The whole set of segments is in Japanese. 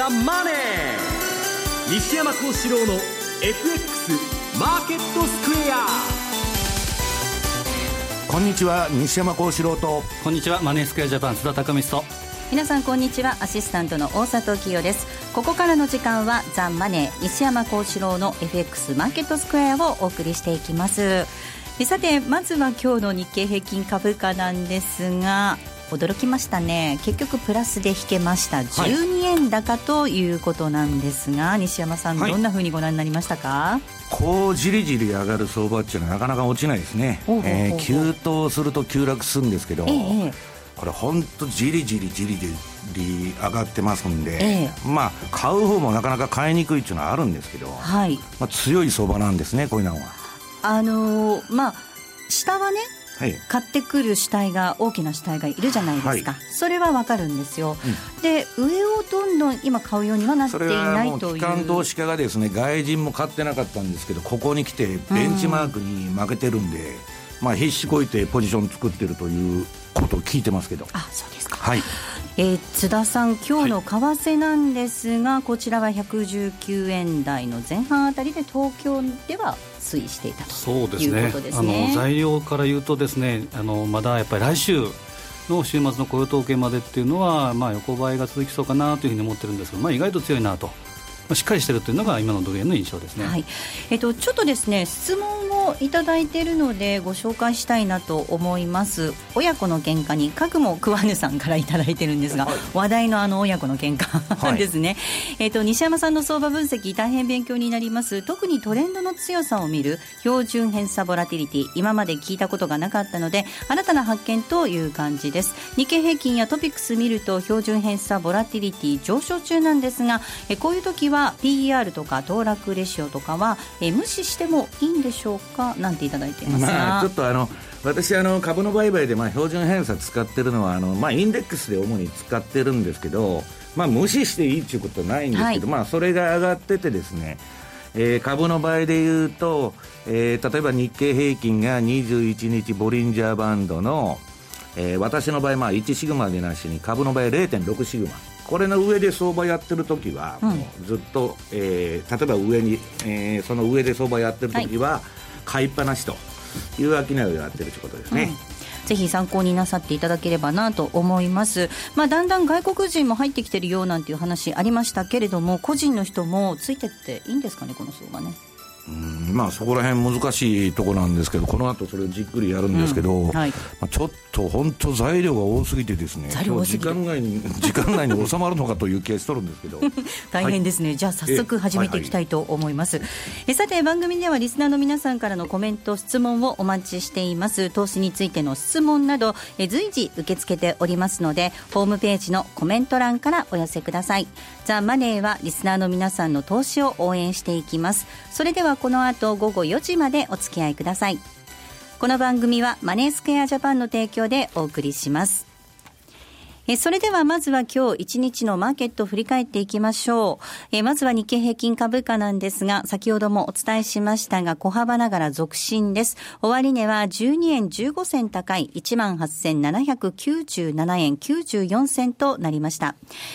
ザ・マネー」西山幸四郎の FX マーケットスクエア。こんにちは西山幸四郎と。こんにちはマネースクエアジャパン須田貴美と。皆さんこんにちはアシスタントの大里清です。ここからの時間はザ・マネー西山幸四郎の FX マーケットスクエアをお送りしていきます。さてまずは今日の日経平均株価なんですが驚きましたね。結局プラスで引けました。12円高ということなんですが、はい、西山さん、どんなふうにご覧になりましたか？こうじりじり上がる相場っていうのはなかなか落ちないですね、えー、急騰すると急落するんですけど、えー、これ本当じりじりじりじり上がってますんで、えー、まあ買う方もなかなか買いにくいっていうのはあるんですけど、はい。まあ、強い相場なんですねこういうのは。あのー、まあ下はねはい、買ってくる主体が大きな主体がいるじゃないですか、はい、それは分かるんですよ、うん、で上をどんどん今買うようにはなっていないという。機関投資家がですね外人も買ってなかったんですけどここに来てベンチマークに負けてるんで、うん、まあ必死こいてポジション作ってるということを聞いてますけど。あそうですか。はい。えー、津田さん、今日の為替なんですが、はい、こちらは119円台の前半あたりで東京では推移していたということですね。あの材料から言うとですねあのまだやっぱり来週の週末の雇用統計までっていうのは、まあ、横ばいが続きそうかなというふうに思ってるんですが、まあ、意外と強いなと。しっかりしているというのが今のドル円の印象ですね、はい。えっと、ちょっとですね質問をいただいているのでご紹介したいなと思います。親子の喧嘩にかくも食わぬさんからいただいてるんですが、はい、話題のあの親子の喧嘩 ですね、えっと、西山さんの相場分析大変勉強になります。特にトレンドの強さを見る標準偏差ボラティリティ今まで聞いたことがなかったので新たな発見という感じです。日経平均やトピックス見ると標準偏差ボラティリティ上昇中なんですがえこういう時はは PER とか騰落レシオとかは、え無視してもいいんでしょうか？なんていただいていますが、まあ、ちょっとあの私あの株の売買でまあ標準偏差使ってるのはあの、まあ、インデックスで主に使ってるんですけど、まあ、無視していいっていうことはないんですけど、はい、まあ、それが上がっててですねえー、株の場合でいうと、えー、例えば日経平均が21日ボリンジャーバンドの、えー、私の場合、まあ、1シグマでなしに株の場合0.6シグマ。これの上で相場やってる時は、もうずっと、えー、例えば上に、えー、その上で相場やってる時は、買いっぱなしという商いをやってるということですね。うんぜひ参考になさっていただければなと思います、まあ、だんだん外国人も入ってきてるようなんていう話ありましたけれども個人の人もついてっていいんですかねこの相場ね。うんまあ、そこら辺難しいところなんですけどこの後それをじっくりやるんですけど、うんはい、まあ、ちょっと本当材料が多すぎてですね時間内に 時間内に収まるのかという気がしとるんですけど。大変ですね、はい、じゃあ早速始めていきたいと思います、はいはい、えさて番組ではリスナーの皆さんからのコメント質問をお待ちしています。投資についての質問などえ随時受け付けておりますのでホームページのコメント欄からお寄せくださいザ・マネーはリスナーの皆さんの投資を応援していきます。それではこの後午後4時までお付き合いください。この番組はマネースクエアジャパンの提供でお送りします。えそれではまずは今日一日のマーケットを振り返っていきましょう。えまずは日経平均株価なんですが、先ほどもお伝えしましたが、小幅ながら続伸です。終値は12円15銭高い18,797円94銭となりました。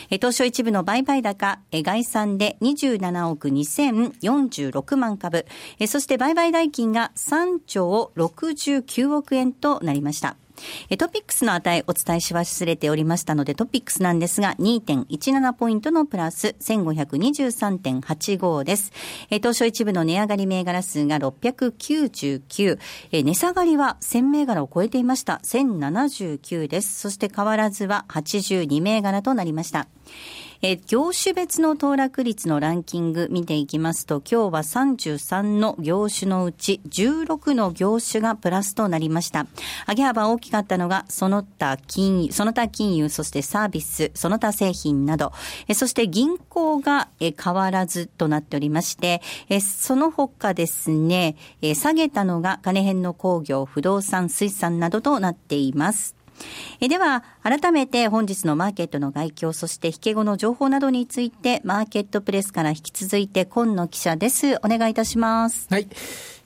え当初一部の売買高、え概算で27億2046万株、えそして売買代金が3兆69億円となりました。トピックスの値お伝えし忘れておりましたので、トピックスなんですが、2.17ポイントのプラス、1523.85です。東証一部の値上がり銘柄数が699、値下がりは1000銘柄を超えていました。1079です。そして変わらずは82銘柄となりました。え業種別の騰落率のランキング見ていきますと、今日は33の業種のうち16の業種がプラスとなりました。上げ幅大きかったのが、その他金融、その他金融、そしてサービス、その他製品など、えそして銀行がえ変わらずとなっておりまして、えその他ですね、え下げたのが金編の工業、不動産、水産などとなっています。えでは、改めて本日のマーケットの概況、そして引け後の情報などについて、マーケットプレスから引き続いて、今野記者です。お願いいたします。はい。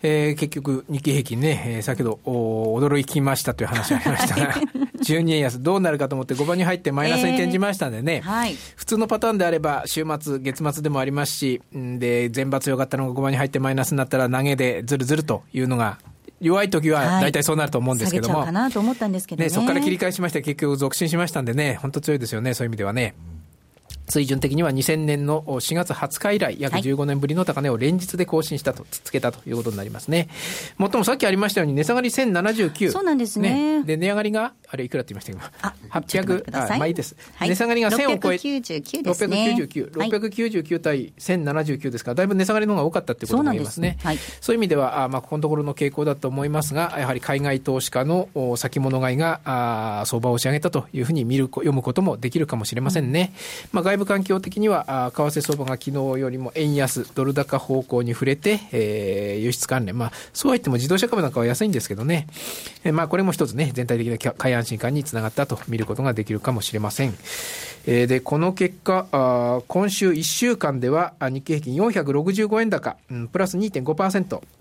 えー、結局、日経平均ね、えー、先ほどお驚きましたという話ありましたが、12円安、どうなるかと思って5番に入ってマイナスに転じましたんでね、えーはい、普通のパターンであれば、週末、月末でもありますし、で、前場強かったのが5番に入ってマイナスになったら投げでずるずるというのが、弱い時は大体そうなると思うんですけども、かなと思ったんですけどね。そこから切り返しまして、結局続伸しましたんでね、本当強いですよね、そういう意味ではね。水準的には2000年の4月20日以来、約15年ぶりの高値を連日で更新したと、つつけたということになりますね。もっともさっきありましたように、値下がり1079。そうなんですね。ねで、値上がりが、あれいくらって言いましたけど、800、あ、まあいいです。はい、値下がりが1000を超え、699ですね。699、699対1079ですから、だいぶ値下がりの方が多かったってことも言えますね。そうはい、そういう意味では、あまあ、ここのところの傾向だと思いますが、やはり海外投資家の先物買いが、あ相場を押し上げたというふうに見る、読むこともできるかもしれませんね。うん、まあ、外部環境的には、為替相場が昨日よりも円安、ドル高方向に触れて、えー、輸出関連、まあ、そうは言っても自動車株なんかは安いんですけどね、えー、まあ、これも一つね、全体的な買い安心感につながったと見ることができるかもしれません。えー、で、この結果、あ今週1週間では、日経平均465円高、うん、プラス2.5%。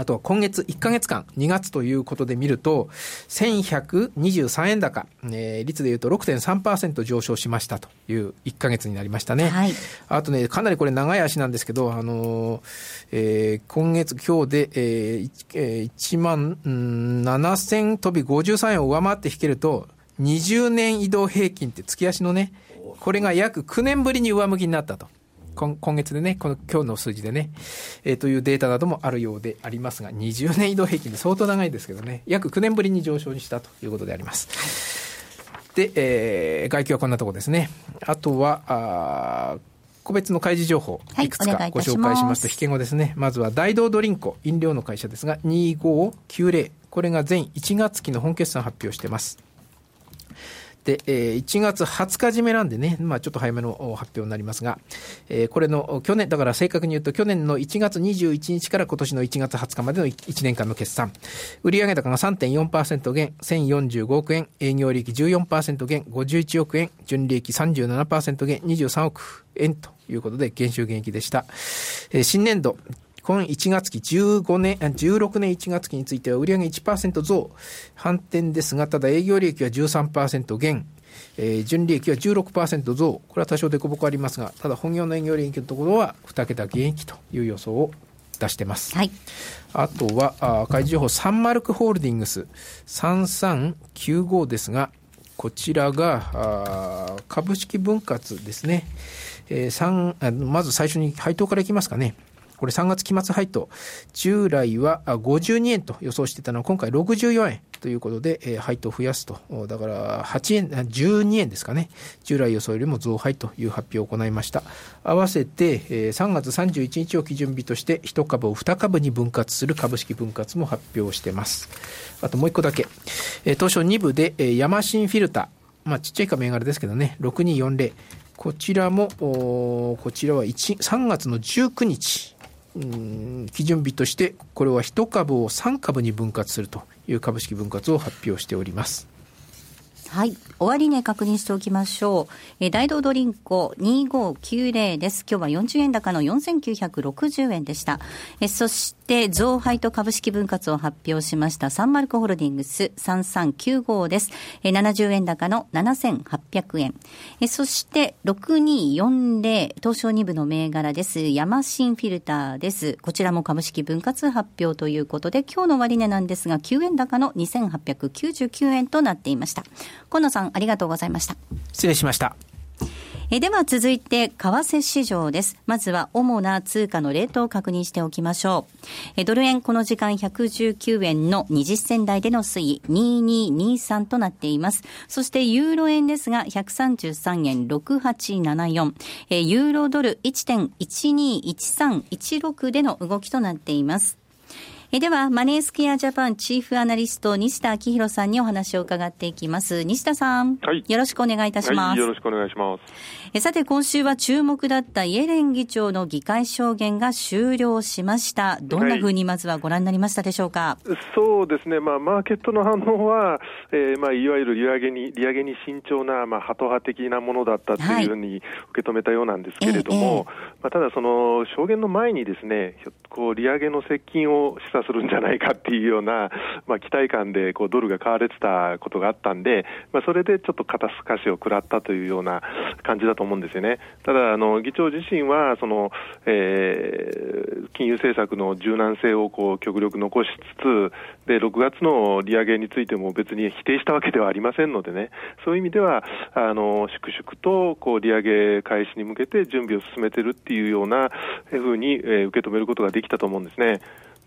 あとは今月1か月間、2月ということで見ると、1123円高、えー、率でいうと6.3%上昇しましたという1か月になりましたね。はい、あとね、かなりこれ長い足なんですけど、あのー、えー、今月、今日で、えー、1万、うん、7000飛び53円を上回って引けると、20年移動平均って月足のね、これが約9年ぶりに上向きになったと。今今月でね、この今日の数字でね、えー、というデータなどもあるようでありますが、20年移動平均で相当長いですけどね、約9年ぶりに上昇にしたということであります。で、えー、外気はこんなところですね。あとは、あ個別の開示情報、いくつかご紹介しますと、引け後ですね。まずは大道ドリンク飲料の会社ですが、2590。これが全1月期の本決算発表しています。で、えー、1月20日締めなんでね、まあちょっと早めの発表になりますが、これの去年、だから正確に言うと去年の1月21日から今年の1月20日までの1年間の決算、売上高が3.4%減、1045億円、営業利益14%減、51億円、純利益37%減、23億円ということで減収減益でした。新年度、今1月期15年、16年1月期については売上1%増、反転ですが、ただ営業利益は13%減、えー、純利益は16%増、これは多少凸凹ありますが、ただ本業の営業利益のところは2桁減益という予想を出してます。はい、あとは、あ開示情報、サンマルクホールディングス3395ですが、こちらがあ株式分割ですね。えー、まず最初に配当からいきますかね。これ3月期末配当、従来は52円と予想してたのは今回64円ということで、えー、配当を増やすと。だから8円、12円ですかね。従来予想よりも増配という発表を行いました。合わせて、えー、3月31日を基準日として1株を2株に分割する株式分割も発表してます。あともう1個だけ。えー、当初2部で、えー、ヤマシンフィルター。まあちっちゃいか銘柄ですけどね。6240。こちらも、こちらは1 3月の19日基準日としてこれは1株を3株に分割するという株式分割を発表しております。はい。終値確認しておきましょう。えー、大道ドリンク2590です。今日は40円高の4960円でした。えー、そして、して増配と株式分割を発表しましたサンマルクホールディングス3395です。70円高の7800円。そして、6240東証2部の銘柄です。ヤマシンフィルターです。こちらも株式分割発表ということで、今日の終値なんですが、9円高の2899円となっていました。河野さん、ありがとうございました。失礼しました。えでは続いて、為替市場です。まずは主な通貨のレートを確認しておきましょう。えドル円この時間119円の20銭台での推移2223となっています。そしてユーロ円ですが133円6874。えユーロドル1.121316での動きとなっています。えでは、マネースクエアジャパンチーフアナリスト、西田明宏さんにお話を伺っていきます。西田さん。はい。よろしくお願いいたします。はい、よろしくお願いします。えさて、今週は注目だったイエレン議長の議会証言が終了しました。どんなふうにまずはご覧になりましたでしょうか？はい、そうですね。まあ、マーケットの反応は、えー、まあ、いわゆる利上げに、利上げに慎重な、まあ、ハト派的なものだったというふうに受け止めたようなんですけれども、はいえー、まあ、ただその、証言の前にですね、こう、利上げの接近を示下するんじゃないかっていうような、まあ、期待感でこうドルが買われてたことがあったんで、まあ、それでちょっと肩透かしを食らったというような感じだと思うんですよね。ただ、あの議長自身はその、えー、金融政策の柔軟性をこう極力残しつつ、で6月の利上げについても別に否定したわけではありませんのでね、そういう意味では、あの粛々とこう利上げ開始に向けて準備を進めてるっていうようなふうに、えー、受け止めることができたと思うんですね。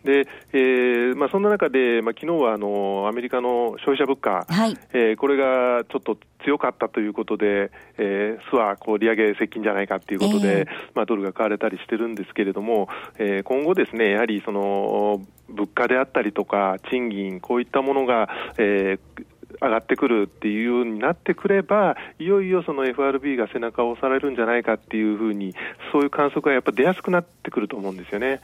で、えーまあ、そんな中で、まあ昨日はあのアメリカの消費者物価、はい、えー、これがちょっと強かったということで、えー、スはこう利上げ接近じゃないかということで、えー、まあ、ドルが買われたりしてるんですけれども、えー、今後、ですねやはりその物価であったりとか、賃金、こういったものが、えー、上がってくるっていうようになってくれば、いよいよその FRB が背中を押されるんじゃないかっていうふうに、そういう観測がやっぱ出やすくなってくると思うんですよね。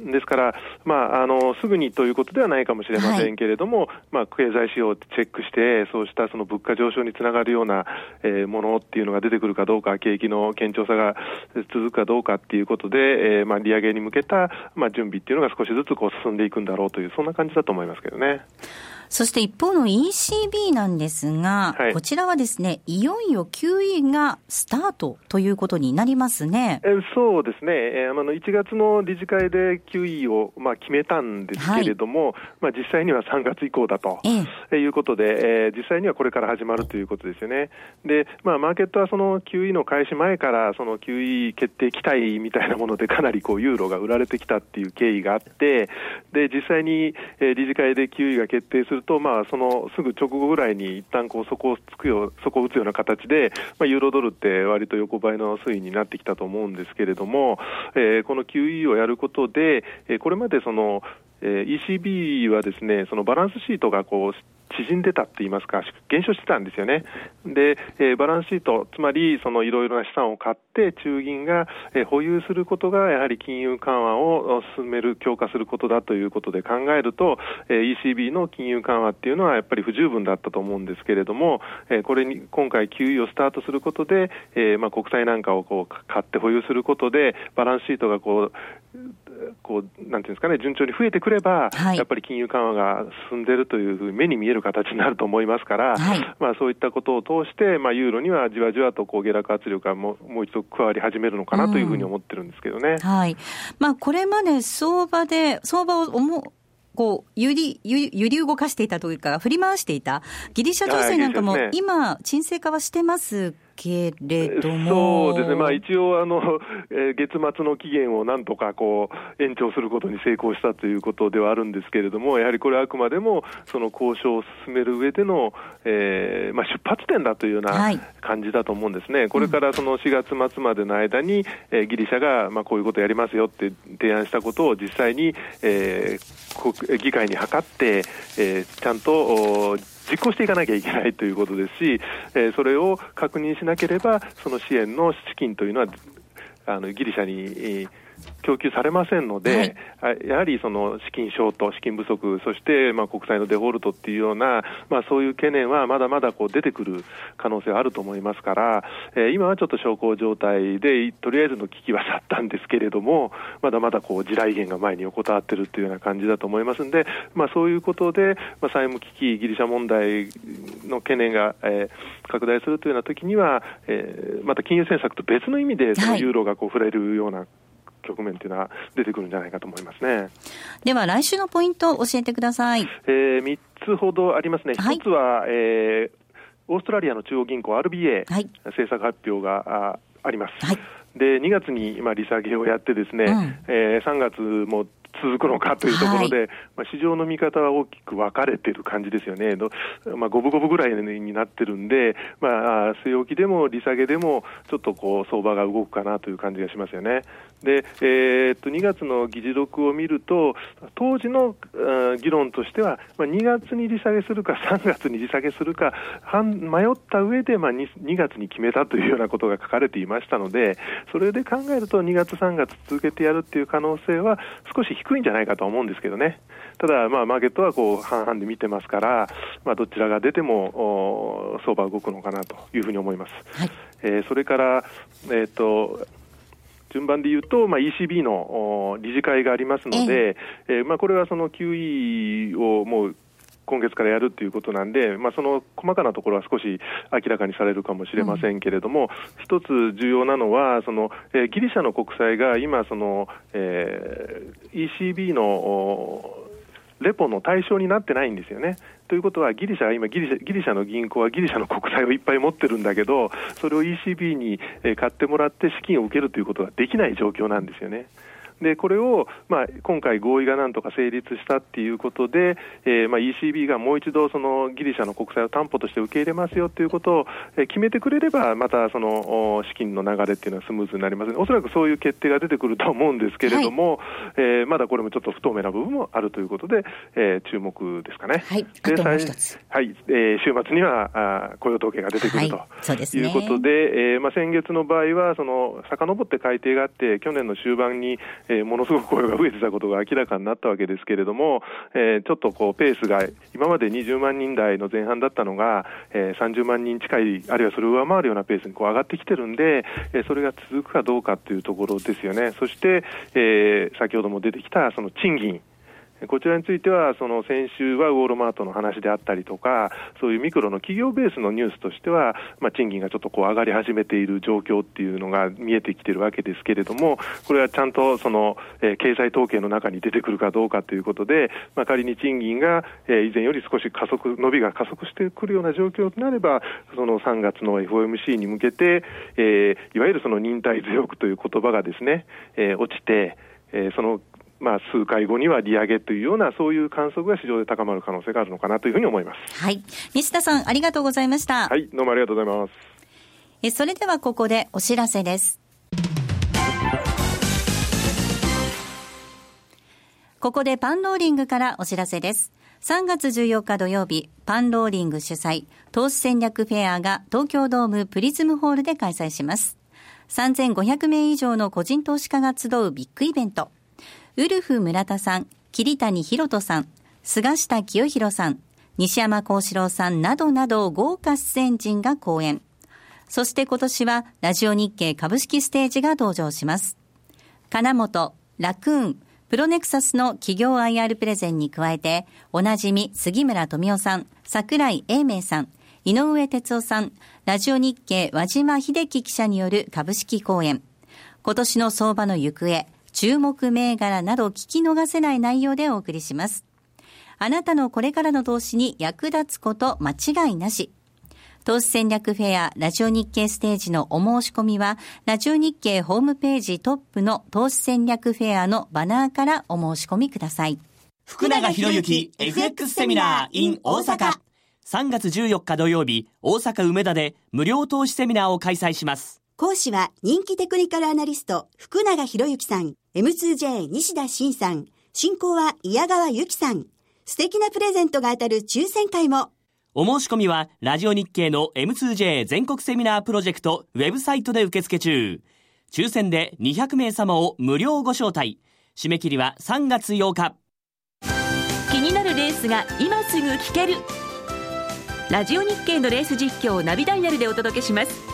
うん、ですから、まあ、あのすぐにということではないかもしれませんけれども、はい、まあ、経済指標をチェックして、そうしたその物価上昇につながるような、えー、ものっていうのが出てくるかどうか、景気の堅調さが続くかどうかっていうことで、えーまあ、利上げに向けた、まあ、準備っていうのが少しずつこう進んでいくんだろうという、そんな感じだと思いますけどね。そして一方の ECB なんですが、はい、こちらはですね、いよいよ QE がスタートということになりますね。えそうですね、えー、あの1月の理事会で QE を、まあ、決めたんですけれども、はい、まあ、実際には3月以降だと、えいうことで、えー、実際にはこれから始まるということですよね。で、まあ、マーケットはその QE の開始前から、その QE 決定期待みたいなもので、かなりこうユーロが売られてきたっていう経緯があって、で実際に、えー、理事会で QE が決定すると、まあ、そのすぐ直後ぐらいに一旦こう底をつくよ底を打つような形で、まあ、ユーロドルって割と横ばいの推移になってきたと思うんですけれども、えー、この QE をやることで、えー、これまでその、えー、ECB はですねそのバランスシートがこう縮んでたって言いますか、減少してたんですよね。で、えー、バランスシート、つまりそのいろいろな資産を買って、中銀が、えー、保有することが、やはり金融緩和を進める、強化することだということで考えると、えー、ECB の金融緩和っていうのはやっぱり不十分だったと思うんですけれども、えー、これに今回、QE をスタートすることで、えーまあ、国債なんかをこう買って保有することで、バランスシートがこうこうなんていうんですかね、順調に増えてくれば、はい、やっぱり金融緩和が進んでいるというふうに目に見える形になると思いますから、はい、まあ、そういったことを通して、まあ、ユーロにはじわじわとこう下落圧力がももう一度加わり始めるのかなというふうに思ってるんですけどね。うん、はい。まあ、これまで相場で、相場を思うこう、揺り、揺り動かしていたというか、振り回していた、ギリシャ情勢なんかも、今、沈静化はしてますけれども。そうですね、まあ、一応あの、えー、月末の期限をなんとかこう延長することに成功したということではあるんですけれども、やはりこれはあくまでもその交渉を進める上での、えーまあ、出発点だというような感じだと思うんですね、はい、これからその4月末までの間に、えー、ギリシャが、まあ、こういうことやりますよって提案したことを実際に、えー、議会に諮って、えー、ちゃんと実行していかなきゃいけないということですし、えー、それを確認しなければ、その支援の資金というのは、あのギリシャに、供給されませんので、はい、やはりその資金ショート、資金不足、そしてまあ国債のデフォルトっていうような、まあ、そういう懸念はまだまだこう出てくる可能性はあると思いますから、えー、今はちょっと小康状態で、とりあえずの危機は去ったんですけれども、まだまだこう地雷原が前に横たわってるというような感じだと思いますので、まあ、そういうことで、まあ、債務危機、ギリシャ問題の懸念が、えー、拡大するというような時には、えー、また金融政策と別の意味で、そのユーロがこう触れるような局面というのは出てくるんじゃないかと思いますね。では来週のポイントを教えてください。えー、3つほどありますね。一、つは、えー、オーストラリアの中央銀行 RBA、はい、政策発表がああります。はいで2月に今、利下げをやってですね、うん、えー、3月も続くのかというところで、はい、まあ、市場の見方は大きく分かれている感じですよね、まあ、五分五分ぐらいになってるんで、まあ、据え置きでも利下げでも、ちょっとこう相場が動くかなという感じがしますよね。で、えー、っと2月の議事録を見ると、当時の議論としては、まあ、2月に利下げするか、3月に利下げするか、迷った上で、まあ2、2月に決めたというようなことが書かれていましたので、それで考えると、2月、3月続けてやるっていう可能性は少し低いんじゃないかと思うんですけどね。ただ、まあ、マーケットはこう半々で見てますから、まあ、どちらが出ても相場動くのかなというふうに思います。はい、えー、それから、えーと順番で言うと、まあ、ECB の理事会がありますので、えー、まあ、これはその QE をもう今月からやるということなんで、まあ、その細かなところは少し明らかにされるかもしれませんけれども、うん、一つ重要なのは、そのえー、ギリシャの国債が今その、えー、ECB のレポの対象になってないんですよね。ということは、ギリシャは今ギリシャ、ギリシャの銀行はギリシャの国債をいっぱい持ってるんだけど、それを ECB に買ってもらって資金を受けるということができない状況なんですよね。でこれを、まあ、今回、合意がなんとか成立したっていうことで、えーまあ、ECB がもう一度そのギリシャの国債を担保として受け入れますよということを、えー、決めてくれれば、またその資金の流れっていうのはスムーズになります、ね、おそらくそういう決定が出てくると思うんですけれども、はい、えー、まだこれもちょっと不透明な部分もあるということで、えー、注目ですかね。はい、えー、週末にはあ雇用統計が出てくると、はい、いうことで、えーまあ、先月の場合は、その遡って改定があって、去年の終盤に、えー、えものすごく声が増えてたことが明らかになったわけですけれども、えー、ちょっとこうペースが今まで20万人台の前半だったのが、えー、30万人近い、あるいはそれを上回るようなペースにこう上がってきてるんで、えー、それが続くかどうかというところですよね。そして、えー、先ほども出てきたその賃金。こちらについては、その先週はウォールマートの話であったりとか、そういうミクロの企業ベースのニュースとしては、まあ、賃金がちょっとこう上がり始めている状況っていうのが見えてきてるわけですけれども、これはちゃんとその、えー、経済統計の中に出てくるかどうかということで、まあ、仮に賃金が、えー、以前より少し加速、伸びが加速してくるような状況となれば、その3月の FOMC に向けて、えー、いわゆるその忍耐強くという言葉がですね、えー、落ちて、えー、そのまあ、数回後には利上げというような、そういう観測が市場で高まる可能性があるのかなというふうに思います。はい。西田さん、ありがとうございました。はい、どうもありがとうございます。え、それではここでお知らせです。ここでパンローリングからお知らせです。3月14日土曜日、パンローリング主催、投資戦略フェアが東京ドームプリズムホールで開催します。3500名以上の個人投資家が集うビッグイベント。ウルフ村田さん、桐谷博人さん、菅下清弘さん、西山幸四郎さんなどなど豪華出演陣が講演。そして今年はラジオ日経株式ステージが登場します。金本、ラクーン、プロネクサスの企業 IR プレゼンに加えて、おなじみ杉村富夫さん、桜井英明さん、井上哲夫さん、ラジオ日経和島秀樹記者による株式講演。今年の相場の行方、注目銘柄など聞き逃せない内容でお送りします。あなたのこれからの投資に役立つこと間違いなし。投資戦略フェアラジオ日経ステージのお申し込みは、ラジオ日経ホームページトップの投資戦略フェアのバナーからお申し込みください。福永博之 FX セミナー in 大阪。3月14日土曜日、大阪梅田で無料投資セミナーを開催します。講師は人気テクニカルアナリスト福永博之さん。M2J 西田慎さん、進行は矢川由紀さん。素敵なプレゼントが当たる抽選会も。お申し込みは、ラジオ日経の M2J 全国セミナープロジェクトウェブサイトで受付中。抽選で200名様を無料ご招待。締め切りは3月8日。気になるレースが今すぐ聞ける。ラジオ日経のレース実況をナビダイヤルでお届けします。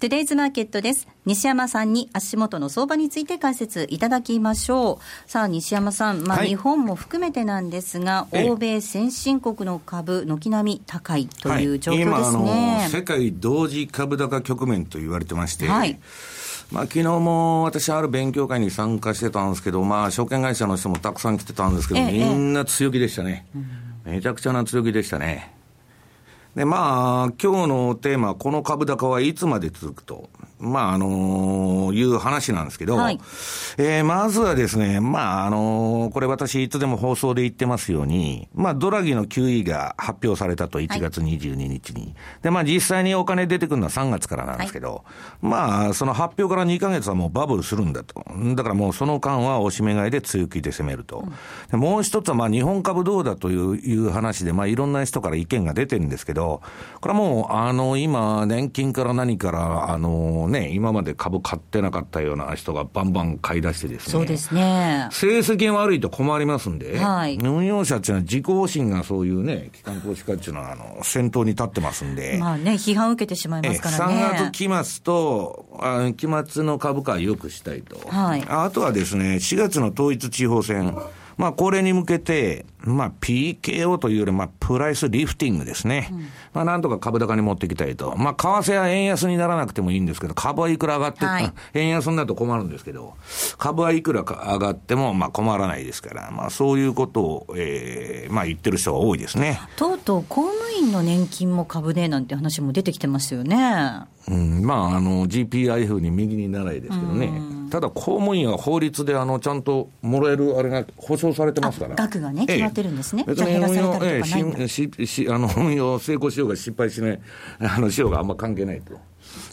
トゥデイズマーケットです。西山さんに足元の相場について解説いただきましょう。さあ、西山さん、まあ、日本も含めてなんですが、欧米先進国の株、軒並み高いという状況ですね。はい、世界同時株高局面と言われてまして、はい、まあ、昨日も私、ある勉強会に参加してたんですけど、まあ、証券会社の人もたくさん来てたんですけど、みんな強気でしたね、めちゃくちゃな強気でしたね。で、まあ、今日のテーマ、この株高はいつまで続くと。まあ、あのー、いう話なんですけど、はい、えー、まずはですね、まあ、あのー、これ私いつでも放送で言ってますように、まあ、ドラギの QE が発表されたと、1月22日に。はい、で、まあ、実際にお金出てくるのは3月からなんですけど、はい、まあ、その発表から2ヶ月はもうバブルするんだと。だからもうその間はおしめ買いで強気で攻めると。うん、もう一つは、まあ、日本株どうだといういう話で、まあ、いろんな人から意見が出てるんですけど、これはもう、あの、今、年金から何から、あの、ね、今まで株買ってなかったような人がバンバン買い出してですね。そうですね。成績が悪いと困りますんで、はい、運用者っていうのは自己保身がそういうね、機関投資家っていうのは、あの、先頭に立ってますんで。まあね、批判を受けてしまいますからね。3月期末と、あ期末の株価はよくしたいと。はい。あとはですね、4月の統一地方選。まあ、これに向けて、まあ、PKO というより、まあ、プライスリフティングですね。うん、まあ、なんとか株高に持っていきたいと。まあ、為替は円安にならなくてもいいんですけど、株はいくら上がって、はい、円安になると困るんですけど、株はいくら上がっても、まあ、困らないですから、まあ、そういうことを、ええー、まあ、言ってる人が多いですね。とうとう、公務員の年金も株でなんて話も出てきてますよね。うん、まあ、あの、GPIF に右に習いですけどね。ただ、公務員は法律で、あの、ちゃんともらえるあれが保証されてますから。額がね、決まってるんですね。ええ、じゃ減らされたりとかないんだ、ええ、ししあの、運用成功しようが失敗しない、あの、しようがあんま関係ないと。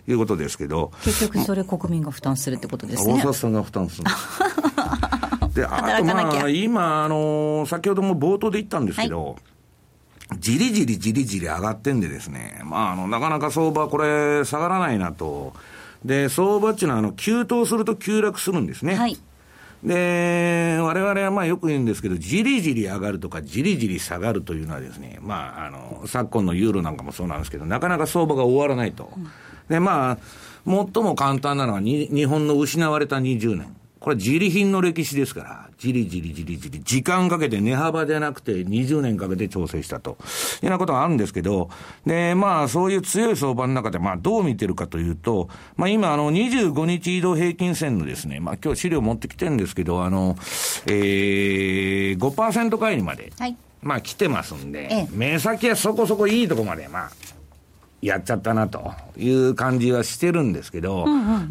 いうことですけど結局それ国民が負担するってことですね大札さんが負担する であとまあ今あの先ほども冒頭で言ったんですけど、はいじりじりじりじり上がってんでですね、まあ、あの、なかなか相場これ下がらないなと。で、相場っていうのは、あの、急騰すると急落するんですね。はい。で、我々はまあよく言うんですけど、じりじり上がるとか、じりじり下がるというのはですね、まあ、あの、昨今のユーロなんかもそうなんですけど、なかなか相場が終わらないと。で、まあ、最も簡単なのは日本の失われた20年。これ自利品の歴史ですから、じりじりじりじり、時間かけて値幅でなくて20年かけて調整したと。いうようなことがあるんですけど、で、まあそういう強い相場の中で、まあどう見てるかというと、まあ今あの25日移動平均線のですね、まあ今日資料持ってきてるんですけど、あの、えー、5%回りまで。はい。まあ来てますんで、ええ、目先はそこそこいいとこまで、まあ、やっちゃったなという感じはしてるんですけど、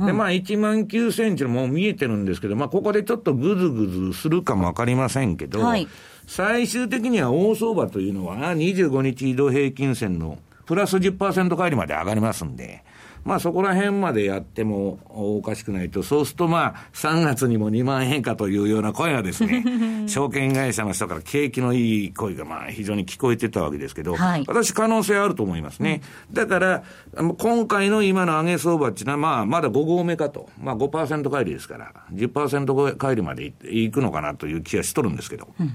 で、まあ1万9センチのもう見えてるんですけど、まあここでちょっとぐずぐずするかもわかりませんけど、はい、最終的には大相場というのは25日移動平均線のプラス10%返りまで上がりますんで、まあそこら辺までやってもおかしくないと、そうするとまあ3月にも2万円かというような声がですね、証券会社の人から景気のいい声がまあ非常に聞こえてたわけですけど、はい、私可能性あると思いますね。だから、今回の今の上げ相場っていうのはまあまだ5合目かと、まあ5%返りですから、10%返りまでいくのかなという気がしとるんですけど。うん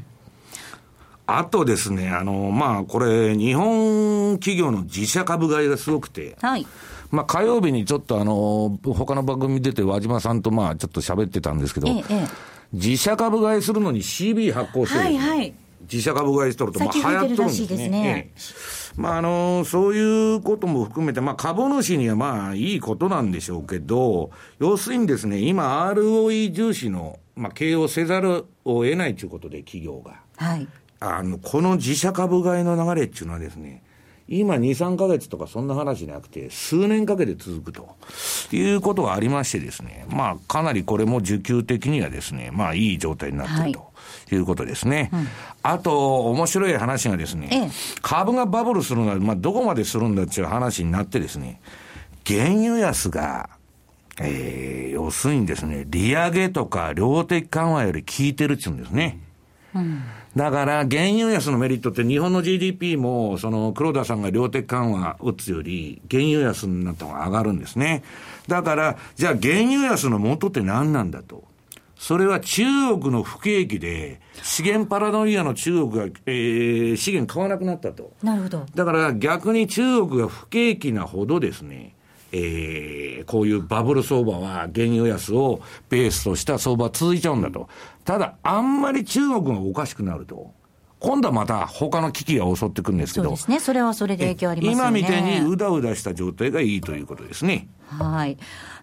あとですね、あの、まあ、これ、日本企業の自社株買いがすごくて、はい。まあ、火曜日にちょっとあの、他の番組出て和島さんとまあ、ちょっと喋ってたんですけど、ええ、自社株買いするのに CB 発行してる、はいはい、自社株買いしとると、まあ、流行っとるんですね。ねまあ、あの、そういうことも含めて、まあ、株主にはまあ、いいことなんでしょうけど、要するにですね、今、ROE 重視の、まあ、経営をせざるを得ないということで、企業が。はい。あの、この自社株買いの流れっていうのはですね、今2、3ヶ月とかそんな話じゃなくて、数年かけて続くということがありましてですね、まあ、かなりこれも需給的にはですね、まあ、いい状態になっていると。いうことですね。うん、あと、面白い話がですね、ええ、株がバブルするのは、まあ、どこまでするんだっていう話になってですね、原油安が、えー、要するにですね、利上げとか量的緩和より効いてるっていうんですね。うんだから、原油安のメリットって日本の GDP も、その黒田さんが量的緩和打つより、原油安になった方が上がるんですね。だから、じゃあ原油安の元って何なんだと。それは中国の不景気で、資源パラノイアの中国が、えー、資源買わなくなったと。なるほど。だから逆に中国が不景気なほどですね、えー、こういうバブル相場は原油安をベースとした相場続いちゃうんだと。ただ、あんまり中国がおかしくなると。今度はまた他の危機が襲ってくるんですけど。そうですね。それはそれで影響ありますね。今みたいにうだうだした状態がいいということですね。はい。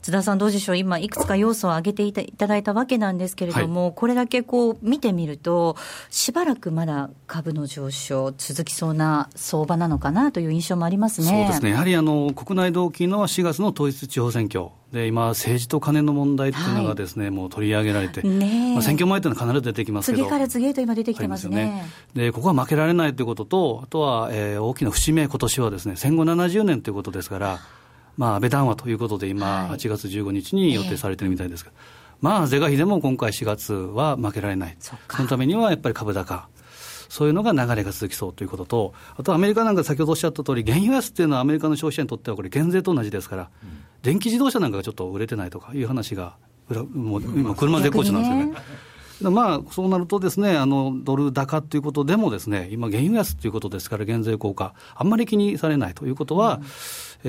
津田さん、どうでしょう、今、いくつか要素を挙げていただいたわけなんですけれども、はい、これだけこう見てみると、しばらくまだ株の上昇、続きそうな相場なのかなという印象もありますね。そうですね、やはりあの国内動機の4月の統一地方選挙。で今、政治と金の問題っていうのがですね、はい、もう取り上げられて、ねまあ、選挙前というのは必ず出てきますけど、次から次へと今、出てきてますね、ね、でここは負けられないということと、あとは、えー、大きな節目、今年はですね戦後70年ということですから。まあ、安倍談話ということで、今、8月15日に予定されてるみたいですが、えー、まあ、是が非でも今回4月は負けられない、そのためにはやっぱり株高。そういうのが流れが続きそうということと、あとアメリカなんか先ほどおっしゃった通り、原油安っていうのはアメリカの消費者にとってはこれ、減税と同じですから、うん、電気自動車なんかがちょっと売れてないとかいう話が、もう今、車絶好調なんですよね。まあ、そうなるとですね、あの、ドル高ということでもですね、今、原油安ということですから、減税効果、あんまり気にされないということは、うん、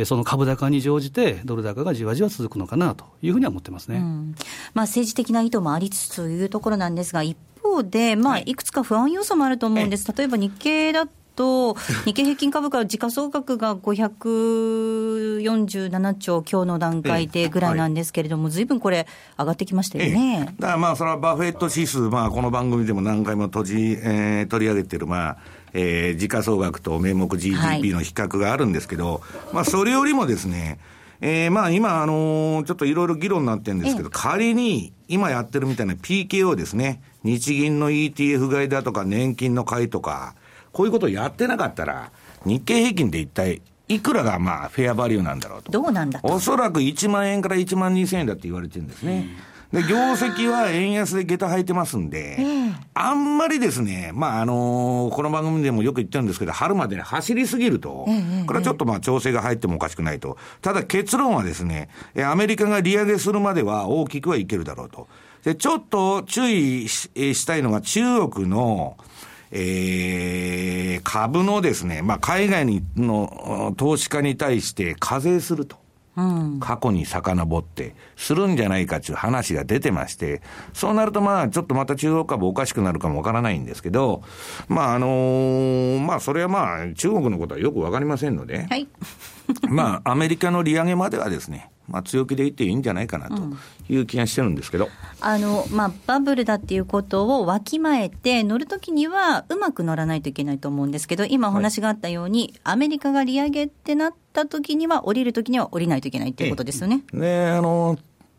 その株高に乗じて、ドル高がじわじわ続くのかなというふうには思ってますね。うん、まあ、政治的な意図もありつつというところなんですが、一方で、まあ、いくつか不安要素もあると思うんです。例えば日経だと、日経平均株価、時価総額が547兆、今日の段階でぐらいなんですけれども、ずい。ぶんこれ、上がってきましたよね、だからまあ、それはバフェット指数、まあ、この番組でも何回も閉じ、えー、取り上げてる、まあ、えー、時価総額と名目 GDP の比較があるんですけど、はい、まあ、それよりもですね、えー、まあ今、あのー、ちょっといろいろ議論になってるんですけど、仮に今やってるみたいな PKO ですね、日銀の ETF 買いだとか、年金の買いとか、こういうことをやってなかったら、日経平均で一体、いくらがまあフェアバリューなんだろうと。どうなんだおそらく1万円から1万2000円だって言われてるんですね。で、業績は円安で下駄履いてますんで、あんまりですね、まあ、あのー、この番組でもよく言ってるんですけど、春まで走りすぎると、これはちょっとまあ調整が入ってもおかしくないと。ただ結論はですね、アメリカが利上げするまでは大きくはいけるだろうと。で、ちょっと注意したいのが中国の、えー、株のですね、まあ、海外にの投資家に対して課税すると。うん、過去に遡って、するんじゃないかという話が出てまして、そうなるとまあ、ちょっとまた中国株おかしくなるかもわからないんですけど、まああのー、まあそれはまあ、中国のことはよくわかりませんので、はい、まあ、アメリカの利上げまではですね、まあ、強気でいっていいんじゃないかなという気がしてるんですけど、うん、あのまあ、バブルだっていうことをわきまえて、乗るときにはうまく乗らないといけないと思うんですけど、今お話があったように、はい、アメリカが利上げってなったときには、降りるときには降りないといけないっていうことですよね。ねあの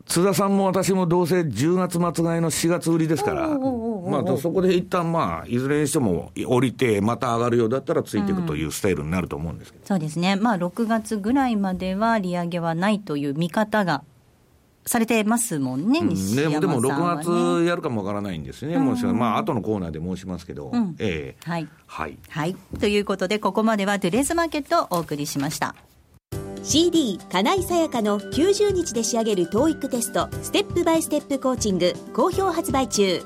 津田さんも私もどうせ10月末買いの4月売りですから、まあ、そこで一旦まあ、いずれにしても降りて、また上がるようだったらついていくというスタイルになると思うんですけど、うん、そうですね、まあ、6月ぐらいまでは利上げはないという見方がされてますもんね、うん、でも、でも6月やるかもわからないんですね、うん、もしまあ後のコーナーで申しますけど、うん、ええ。ー、はい、はい、はい。ということで、ここまではトゥレーズマーケットをお送りしました。CD 金井さやかの90日で仕上げる TOEIC テストステップバイステップコーチング好評発売中。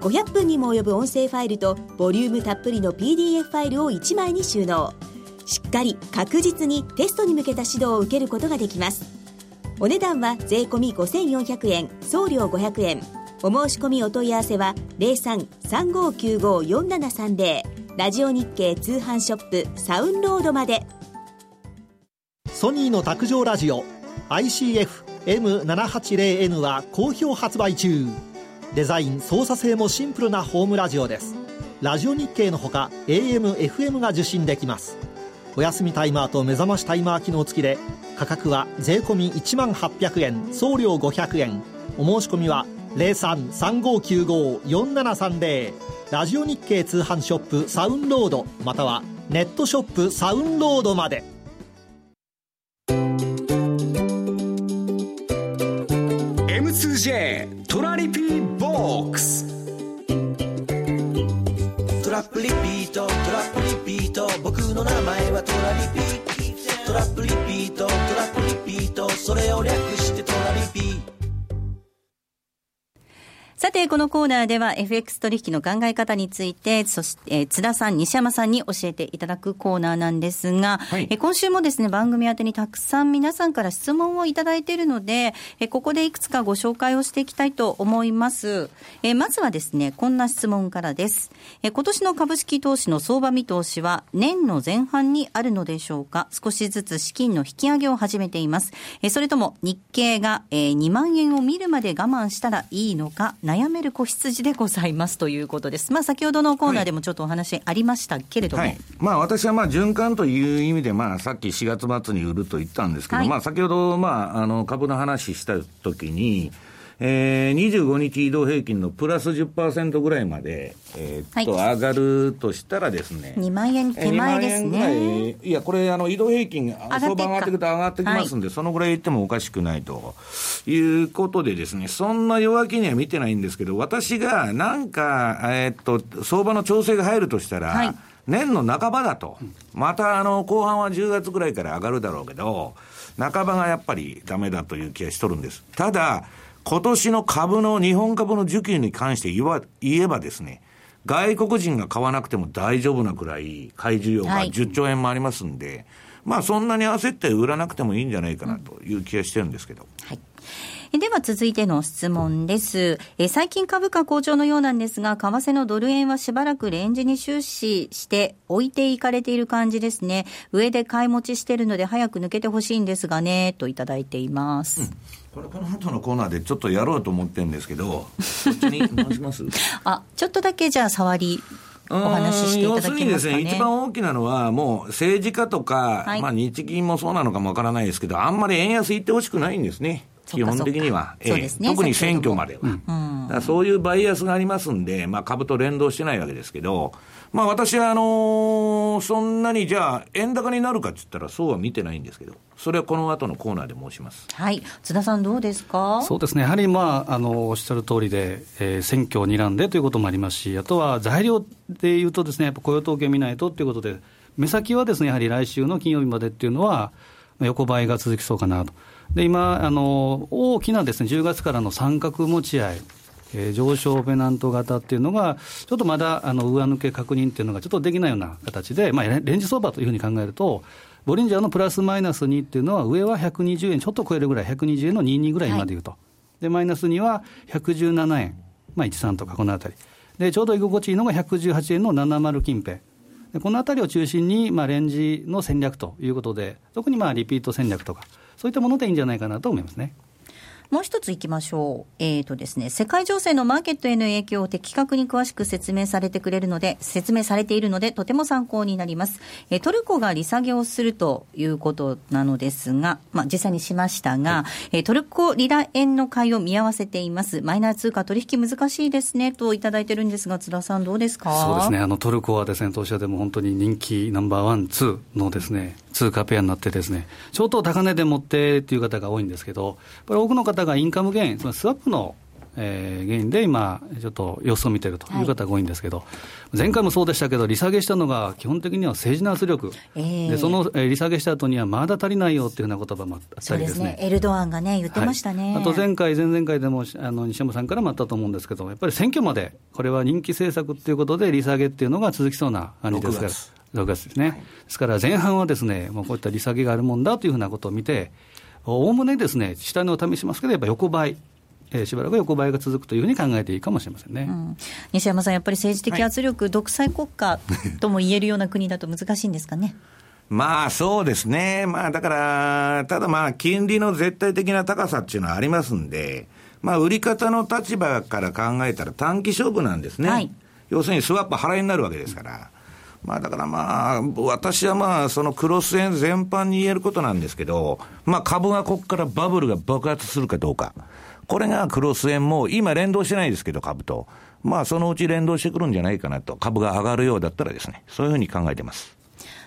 500分にも及ぶ音声ファイルとボリュームたっぷりの PDF ファイルを1枚に収納。しっかり確実にテストに向けた指導を受けることができますお値段は税込5400円送料500円。お申し込みお問い合わせは0335954730ラジオ日経通販ショップサウンロードまで。ソニーの卓上ラジオ ICF-M780N は好評発売中。デザイン操作性もシンプルなホームラジオです。ラジオ日経のほか AM、FM が受信できます。お休みタイマーと目覚ましタイマー機能付きで価格は税込1万800円送料500円。お申し込みは0335954730ラジオ日経通販ショップサウンロードまたはネットショップサウンロードまで。M2J トラリピーボックス。トラップリピートトラップリピート。僕の名前はトラリピトトラップリピートトラップリピートそれを略してトラリピート。さて、このコーナーでは FX 取引の考え方について、そして、えー、津田さん、西山さんに教えていただくコーナーなんですが、はい、え今週もですね、番組宛てにたくさん皆さんから質問をいただいているので、えここでいくつかご紹介をしていきたいと思います。えまずはですね、こんな質問からです。え今年の株式投資の相場見通しは年の前半にあるのでしょうか？少しずつ資金の引き上げを始めています。えそれとも日経が、え2万円を見るまで我慢したらいいのか？悩める子羊でございますということです。まあ、先ほどのコーナーでもちょっとお話ありましたけれども。はい、まあ、私はまあ循環という意味で、まあ、さっき4月末に売ると言ったんですけど、はい、まあ、先ほど、まあ、あの株の話したときに、えー、25日移動平均のプラス10%ぐらいまで、えー、っと、はい、上がるとしたらですね、2万円手前ですね。い。や、これ、あの移動平均、相場上がっていくと上がってきますんで、はい、そのぐらいいってもおかしくないということでですね、そんな弱気には見てないんですけど、私がなんか、えー、っと、相場の調整が入るとしたら、はい。年の半ばだと、またあの後半は10月ぐらいから上がるだろうけど、半ばがやっぱりだめだという気がしとるんです。ただ、今年の株の、日本株の需給に関して言わ言えばですね、外国人が買わなくても大丈夫なくらい、買い需要が10兆円もありますんで、はい、まあそんなに焦って売らなくてもいいんじゃないかなという気がしてるんですけど。はいでは続いての質問です。え最近株価好調のようなんですが、為替のドル円はしばらくレンジに終始して置いていかれている感じですね。上で買い持ちしてるので早く抜けてほしいんですがね、といただいています。うんこれこの後のコーナーでちょっとやろうと思ってるんですけど、こっちに回します？あちょっとだけじゃあ、触り。お話ししていただけますか、ね、要するにですね、一番大きなのは、もう政治家とか、はい、まあ日銀もそうなのかもわからないですけど、あんまり円安いってほしくないんですね。基本的には、えーね、特に選挙までは、うん、そういうバイアスがありますんで、まあ、株と連動してないわけですけど、まあ、私はあのー、そんなにじゃあ、円高になるかって言ったら、そうは見てないんですけど、それはこの後のコーナーで申します、はい、津田さん、どうですか？そうですね、やはり、まあ、あのおっしゃる通りで、えー、選挙を睨んでということもありますし、あとは材料でいうとですね、やっぱ雇用統計見ないとということで、目先はですね、やはり来週の金曜日までっていうのは、横ばいが続きそうかなと。で今あの、大きなです、ね、10月からの三角持ち合い、えー、上昇ペナント型っていうのが、ちょっとまだあの上抜け確認っていうのがちょっとできないような形で、まあ、レンジ相場というふうに考えると、ボリンジャーのプラスマイナス2っていうのは、上は120円ちょっと超えるぐらい、120円の22ぐらいまでいうと、はい、でマイナス2は117円、まあ、13とかこのあたり、でちょうど居心地いいのが118円の70近辺。このあたりを中心に、まあ、レンジの戦略ということで、特にまあリピート戦略とか、そういったものでいいんじゃないかなと思いますね。もう一ついきましょう。えっ、ー、とですね、世界情勢のマーケットへの影響を的確に詳しく説明されてくれるので、説明されているので、とても参考になります。えー、トルコが利下げをするということなのですが、まあ、実際にしましたが、えー、トルコリラ円の買いを見合わせています。マイナー通貨取引難しいですね、といただいてるんですが、津田さんどうですか？そうですね、あの、トルコはですね、当社でも本当に人気ナンバーワン、ツーのですね、通貨ペアになってですね、ちょっと高値で持ってっていう方が多いんですけど、これ多くの方がインカムゲイン、つまりスワップのえー、原因で今、ちょっと様子を見てるという方が多いんですけど、はい、前回もそうでしたけど、利下げしたのが基本的には政治の圧力、えー、でその、えー、利下げした後にはまだ足りないよっていうような言葉もあったりですね、すね。エルドアンがね、言ってましたね、はい、あと前回、前々回でもあの西山さんからもあったと思うんですけど、やっぱり選挙まで、これは人気政策っていうことで、利下げっていうのが続きそうな感じですから。6月ですね、ですから前半はですね、もうこういった利下げがあるもんだというふうなことを見て、おおむねですね、下値を試しますけど、やっぱ横ばい。えー、しばらく横ばいが続くというふうに考えていいかもしれませんね、うん、西山さん、やっぱり政治的圧力、はい、独裁国家 とも言えるような国だと難しいんですかね？まあそうですね、まあだから、ただまあ、金利の絶対的な高さっていうのはありますんで、まあ、売り方の立場から考えたら短期勝負なんですね、はい、要するにスワップ払いになるわけですから。まあだからまあ、私はまあ、そのクロス円全般に言えることなんですけど、まあ株がここからバブルが爆発するかどうか。これがクロス円も、今連動してないですけど、株と。まあ、そのうち連動してくるんじゃないかなと。株が上がるようだったらですね、そういうふうに考えてます。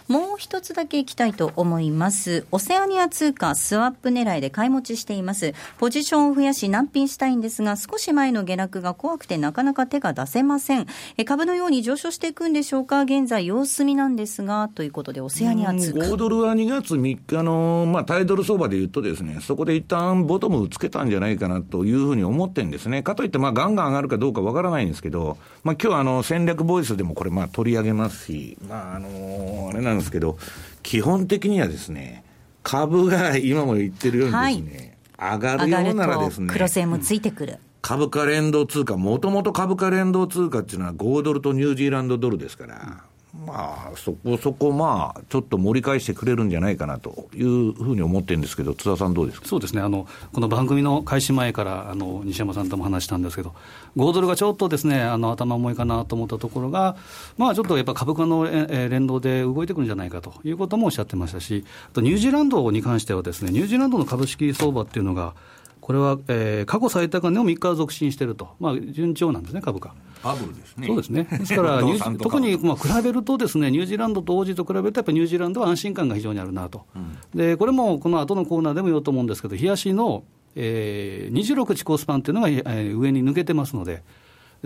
もう一つだけいきたいと思います。オセアニア通貨スワップ狙いで買い持ちしています。ポジションを増やし難品したいんですが、少し前の下落が怖くてなかなか手が出せません。え株のように上昇していくんでしょうか？現在様子見なんですが、ということでオセアニア通貨。5ドルは2月3日の、まあ、タイドル相場で言うとですね、そこで一旦ボトムをつけたんじゃないかなというふうに思ってんですね。かといって、まあ、ガンガン上がるかどうかわからないんですけど、まあ、今日あの、戦略ボイスでもこれ、まあ、取り上げますし、まあ、あのあれなんけど、基本的にはですね、株が今も言ってるようにですね、はい、上がるようならですね、黒線もついてくる。株価連動通貨、もともと株価連動通貨っていうのは5ドルとニュージーランドドルですから、まあ、そこそこ、まあ、ちょっと盛り返してくれるんじゃないかなというふうに思ってるんですけど、津田さん、どうですか？そうですね。あの、この番組の開始前からあの西山さんとも話したんですけど、5ドルがちょっとですねあの頭重いかなと思ったところが、まあ、ちょっとやっぱ株価の連動で動いてくるんじゃないかということもおっしゃってましたし、あとニュージーランドに関しては、ですねニュージーランドの株式相場っていうのが、これは、えー、過去最高値を3日続伸していると、まあ、順調なんですね、株価。バブルですね。そうですね。ですから 特に、まあ、比べるとですね、ニュージーランドと王子と比べると、やっぱりニュージーランドは安心感が非常にあるなと。うん、で、これもこの後のコーナーでも言おうと思うんですけど、冷やしの、えー、26地高スパンっていうのが、えー、上に抜けてますので、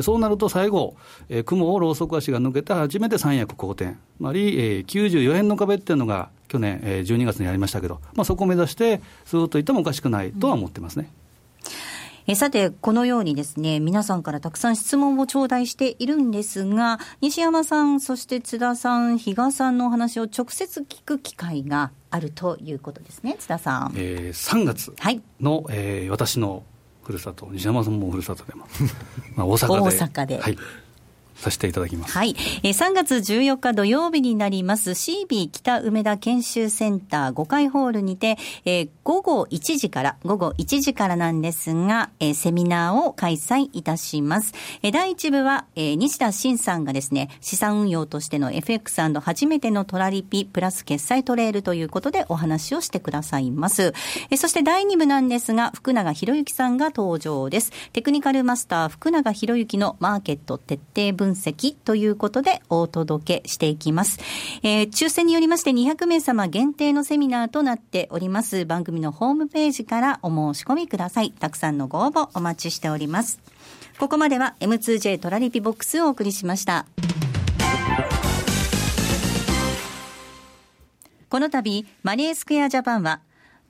そうなると最後、えー、雲をローソク足が抜けた初めて三役好転、つまり、えー、94円の壁っていうのが去年、えー、12月にありましたけど、まあ、そこを目指して、ずっといってもおかしくないとは思ってますね。うんえさて、このようにですね、皆さんからたくさん質問を頂戴しているんですが、西山さん、そして津田さん、比嘉さんのお話を直接聞く機会があるということですね、津田さん。えー、3月の、はい、えー、私のふるさと、西山さんもふるさとでも、まあ、大阪で。大阪で。はいさせていただきます。はい。えー、3月14日土曜日になります CB 北梅田研修センター5階ホールにて、えー、午後1時から、午後1時からなんですが、えー、セミナーを開催いたします。えー、第1部は、えー、西田慎さんがですね、資産運用としての FX& 初めてのトラリピプラス決済トレールということでお話をしてくださいます。えー、そして第2部なんですが、福永博之さんが登場です。テクニカルマスター福永博之のマーケット徹底分析ということでお届けしていきます。えー、抽選によりまして200名様限定のセミナーとなっております。番組のホームページからお申し込みください。たくさんのご応募お待ちしております。ここまでは M2J トラリピボックスをお送りしました。この度、マネースクエアジャパンは、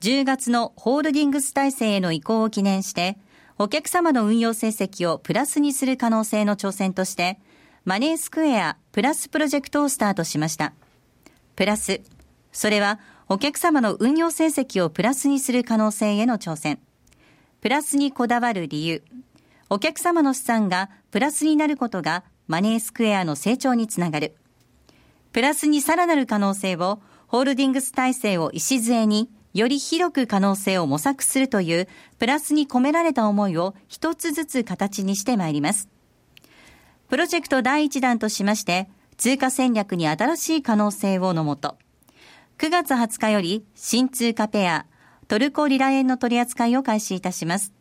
10月のホールディングス体制への移行を記念して、お客様の運用成績をプラスにする可能性の挑戦として、マネースクエアプラスプロジェクトをスタートしました。プラス、それはお客様の運用成績をプラスにする可能性への挑戦。プラスにこだわる理由。お客様の資産がプラスになることがマネースクエアの成長につながる。プラスにさらなる可能性をホールディングス体制を礎により広く可能性を模索するというプラスに込められた思いを一つずつ形にしてまいります。プロジェクト第1弾としまして、通貨戦略に新しい可能性をのもと、9月20日より新通貨ペア、トルコリラ円の取り扱いを開始いたします。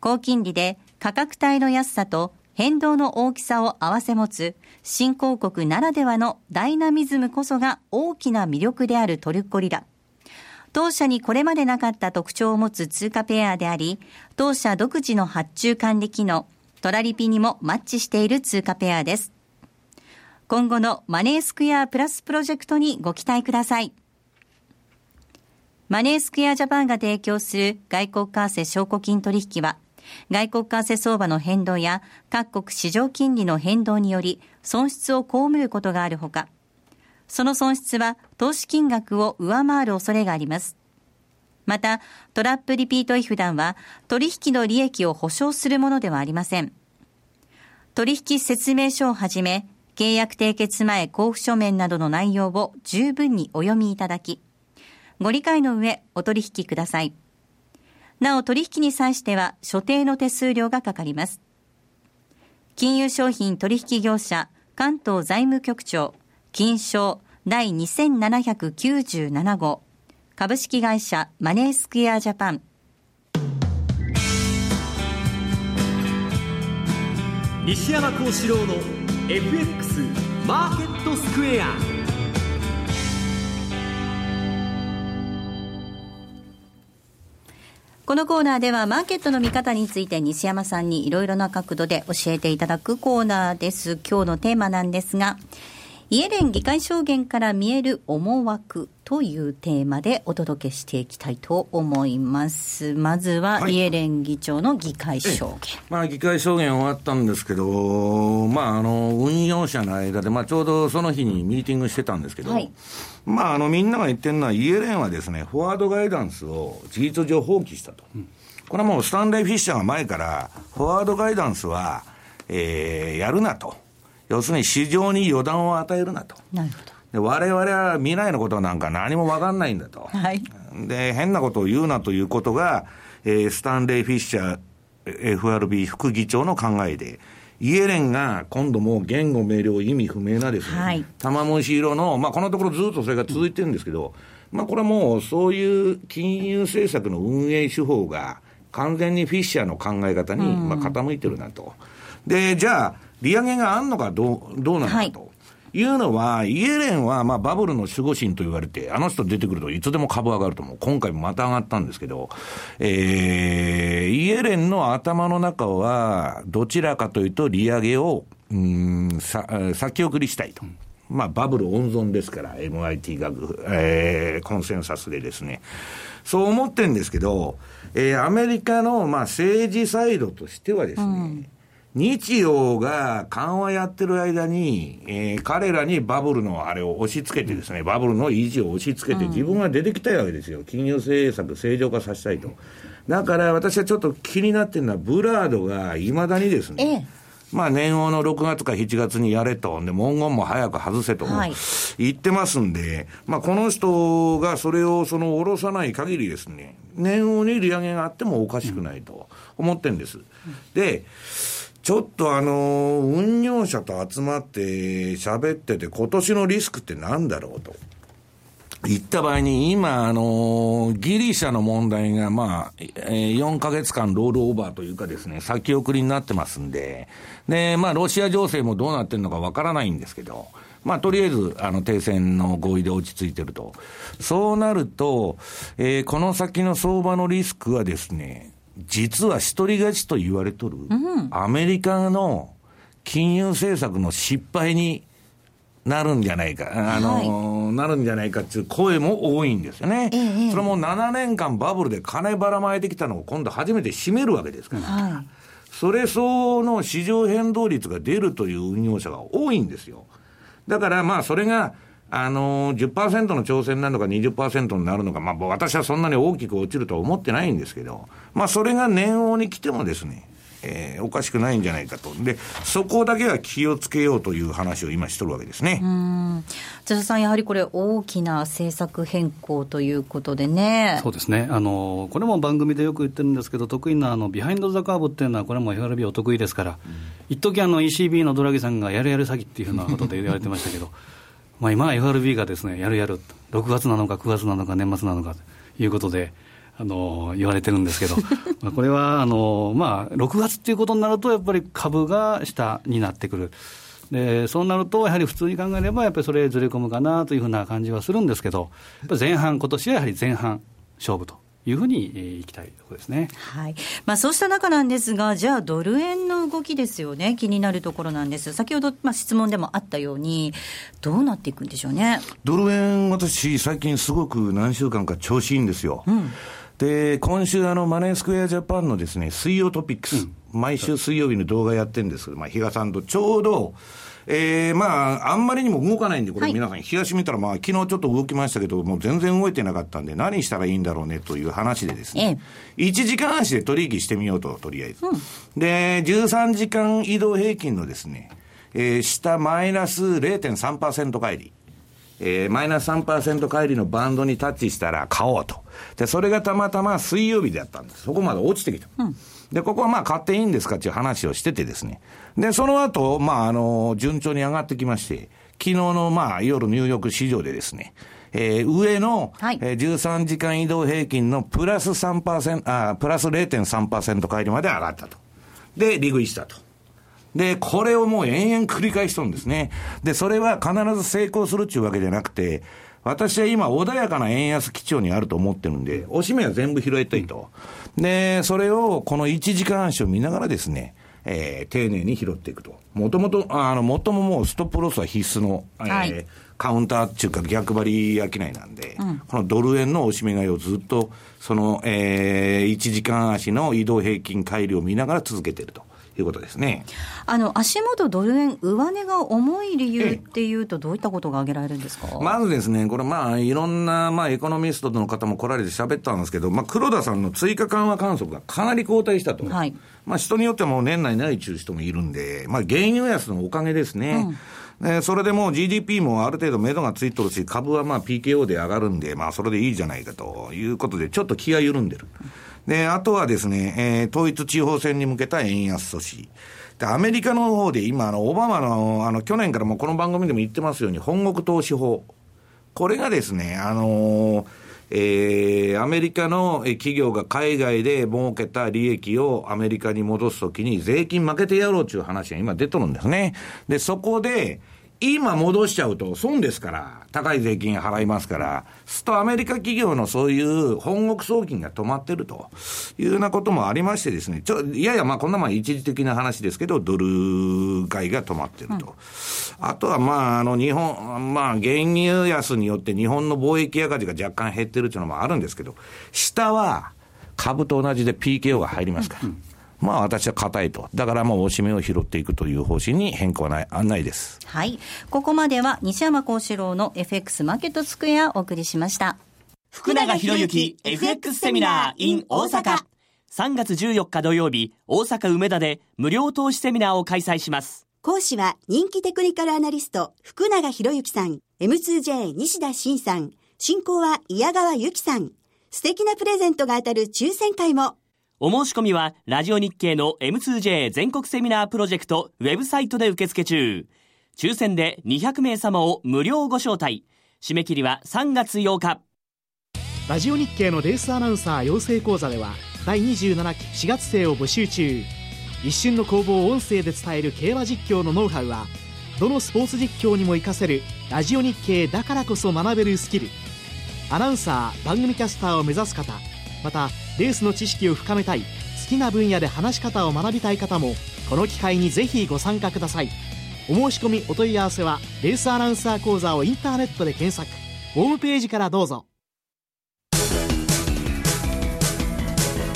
高金利で価格帯の安さと変動の大きさを併せ持つ新興国ならではのダイナミズムこそが大きな魅力であるトルコリラ。当社にこれまでなかった特徴を持つ通貨ペアであり、当社独自の発注管理機能、トラリピにもマッチしている通貨ペアです。今後のマネースクエアプラスプロジェクトにご期待ください。マネースクエアジャパンが提供する外国為替証拠金取引は、外国為替相場の変動や各国市場金利の変動により損失を被ることがあるほか、その損失は投資金額を上回る恐れがあります。また、トラップリピート違反団は取引の利益を保証するものではありません。取引説明書をはじめ、契約締結前交付書面などの内容を十分にお読みいただき、ご理解の上お取引ください。なお取引に際しては所定の手数料がかかります。金融商品取引業者関東財務局長金賞第2797号。株式会社マネースクエアジャパン。西山幸四郎の FX マーケットスクエア。このコーナーではマーケットの見方について西山さんにいろいろな角度で教えていただくコーナーです。今日のテーマなんですが、イエレン議会証言から見える思惑というテーマでお届けしていきたいと思います。まずは、イエレン議長の議会証言。まあ、議会証言終わったんですけど、まあ、あの、運用者の間で、まあ、ちょうどその日にミーティングしてたんですけど、はい、まあ、あの、みんなが言ってるのは、イエレンはですね、フォワードガイダンスを事実上放棄したと。うん、これはもう、スタンレー・フィッシャーが前から、フォワードガイダンスは、えー、やるなと。要するに市場に予断を与えるなと。なるほど。で我々は未来のことなんか何も分かんないんだと。はい。で、変なことを言うなということが、えー、スタンレー・フィッシャー FRB 副議長の考えで、イエレンが今度も言語明瞭意味不明なですね、はい、玉虫色の、まあこのところずっとそれが続いてるんですけど、うん、まあこれはもうそういう金融政策の運営手法が完全にフィッシャーの考え方に、まあ傾いてるなと。で、じゃあ、利上げがあんのかどう、どうなのかと。いうのは、イエレンはまあバブルの守護神と言われて、あの人出てくるといつでも株上がると思う。今回もまた上がったんですけど、えー、イエレンの頭の中は、どちらかというと利上げを、うん、さ、先送りしたいと。まあ、バブル温存ですから、MIT 学、えー、コンセンサスでですね。そう思ってるんですけど、えー、アメリカの、まあ、政治サイドとしてはですね、うん日曜が緩和やってる間に、えー、彼らにバブルのあれを押し付けてですね、バブルの維持を押し付けて、自分が出てきたいわけですよ。金融政策正常化させたいと。だから私はちょっと気になってるのは、ブラードがいまだにですね、まあ年王の6月か7月にやれと、で、文言も早く外せと、言ってますんで、まあこの人がそれをその下ろさない限りですね、年王に利上げがあってもおかしくないと思ってるんです。で、ちょっとあの、運用者と集まって喋ってて、今年のリスクって何だろうと。言った場合に、今、あの、ギリシャの問題が、まあ、4ヶ月間ロールオーバーというかですね、先送りになってますんで、で、まあ、ロシア情勢もどうなってるのかわからないんですけど、まあ、とりあえず、あの、停戦の合意で落ち着いてると。そうなると、えー、この先の相場のリスクはですね、実は一人勝ちと言われとる、アメリカの金融政策の失敗になるんじゃないか、あの、はい、なるんじゃないかっていう声も多いんですよね。ええ、それも7年間バブルで金ばらまいてきたのを今度初めて占めるわけですから。はい、それ相応の市場変動率が出るという運用者が多いんですよ。だからまあそれがあのー、10%の挑戦なのか20%になるのか、まあ、私はそんなに大きく落ちるとは思ってないんですけど、まあ、それが年王に来てもですね、えー、おかしくないんじゃないかと。で、そこだけは気をつけようという話を今しとるわけですね。津田さん、やはりこれ、大きな政策変更ということでね。そうですね。あの、これも番組でよく言ってるんですけど、得意なあのビハインド・ザ・カーブっていうのは、これも FRB お得意ですから、うん、一時あの ECB のドラギさんがやるやる詐欺っていうふうなことで言われてましたけど、まあ、今は FRB がですねやるやる6月なのか9月なのか年末なのかということで。あの言われてるんですけど、まあこれはあの、まあ、6月っていうことになると、やっぱり株が下になってくる。でそうなると、やはり普通に考えれば、やっぱりそれずれ込むかなというふうな感じはするんですけど、前半、今年はやはり前半勝負というふうに、えー、いきたいところですね。はい。まあそうした中なんですが、じゃあドル円の動きですよね。気になるところなんです。先ほどまあ質問でもあったように、どうなっていくんでしょうね。ドル円、私最近すごく何週間か調子いいんですよ。うん、で、今週あのマネースクエアジャパンのですね、水曜トピックス、うん、毎週水曜日の動画やってるんですけど、まあ比嘉さんとちょうど、えー、まあ、あんまりにも動かないんで、これ皆さん、冷やし見たら、まあ、昨日ちょっと動きましたけど、もう全然動いてなかったんで、何したらいいんだろうねという話でですね、ええ、1時間足で取引してみようと、とりあえず。うん、で、13時間移動平均のですね、えー、下マイナス0.3%帰り。えー、マイナス3%帰りのバンドにタッチしたら買おうと。で、それがたまたま水曜日でやったんです。そこまで落ちてきた。うん、で、ここはまあ買っていいんですかっていう話をしててですね。で、その後、まあ、あの、順調に上がってきまして、昨日のまあ、夜ニューヨーク市場でですね、えー、上の、はい、えー、13時間移動平均のプラス3%、あプラス0.3%帰りまで上がったと。で、利食いしたと。で、これをもう延々繰り返しとるんですね。で、それは必ず成功するっていうわけじゃなくて、私は今、穏やかな円安基調にあると思ってるんで、おしめは全部拾いたいと。で、それをこの1時間足を見ながらですね、えー、丁寧に拾っていくと。もともと、あの、もとももうストップロスは必須の、えー、はい、カウンターっていうか逆張り商いなんで、うん、このドル円のおしめ買いをずっと、その、えー、1時間足の移動平均乖離を見ながら続けていると。いうことですね。あの、足元ドル円上値が重い理由っていうと、どういったことが挙げられるんですか？まずですね、これまあ、いろんな、まあ、エコノミストの方も来られて喋ったんですけど、まあ、黒田さんの追加緩和観測がかなり後退したと。はい。まあ、人によってはもう年内ない中人もいるんで、まあ、原油安のおかげですね。うんえそれでもう GDP もある程度目処がついとるし、株はまあ PKO で上がるんで、まあそれでいいじゃないかということで、ちょっと気が緩んでる。で、あとはですね、えー、統一地方選に向けた円安阻止。で、アメリカの方で今、あの、オバマの、あの、去年からもこの番組でも言ってますように、本国投資法。これがですね、あのー、えー、アメリカの企業が海外で儲けた利益をアメリカに戻すときに税金負けてやろうという話が今出とるんですね。で、そこで、今戻しちゃうと損ですから、高い税金払いますから、すとアメリカ企業のそういう本国送金が止まってるというようなこともありましてですね、ちょ、いやいや、まあこんなまあ一時的な話ですけど、ドル買いが止まってると。うん、あとはまあ、あの日本、まあ原油安によって日本の貿易赤字が若干減ってるっていうのもあるんですけど、下は株と同じで PKO が入りますから。うんまあ私は硬いと。だからもうおしめを拾っていくという方針に変更はない、案内です。はい。ここまでは西山幸四郎の FX マーケットスクエアお送りしました。福永博之 FX セミナー in 大阪。3月14日土曜日、大阪梅田で無料投資セミナーを開催します。講師は人気テクニカルアナリスト福永博之さん、M2J 西田慎さん、進行は矢川由紀さん。素敵なプレゼントが当たる抽選会も。お申し込みは、ラジオ日経の M2J 全国セミナープロジェクトウェブサイトで受付中。抽選で200名様を無料ご招待。締め切りは3月8日。ラジオ日経のレースアナウンサー養成講座では、第27期4月生を募集中。一瞬の攻防を音声で伝える競馬実況のノウハウは、どのスポーツ実況にも活かせるラジオ日経だからこそ学べるスキル。アナウンサー、番組キャスターを目指す方、またレースの知識を深めたい好きな分野で話し方を学びたい方もこの機会にぜひご参加ください。お申し込みお問い合わせはレースアナウンサー講座をインターネットで検索。ホームページからどうぞ。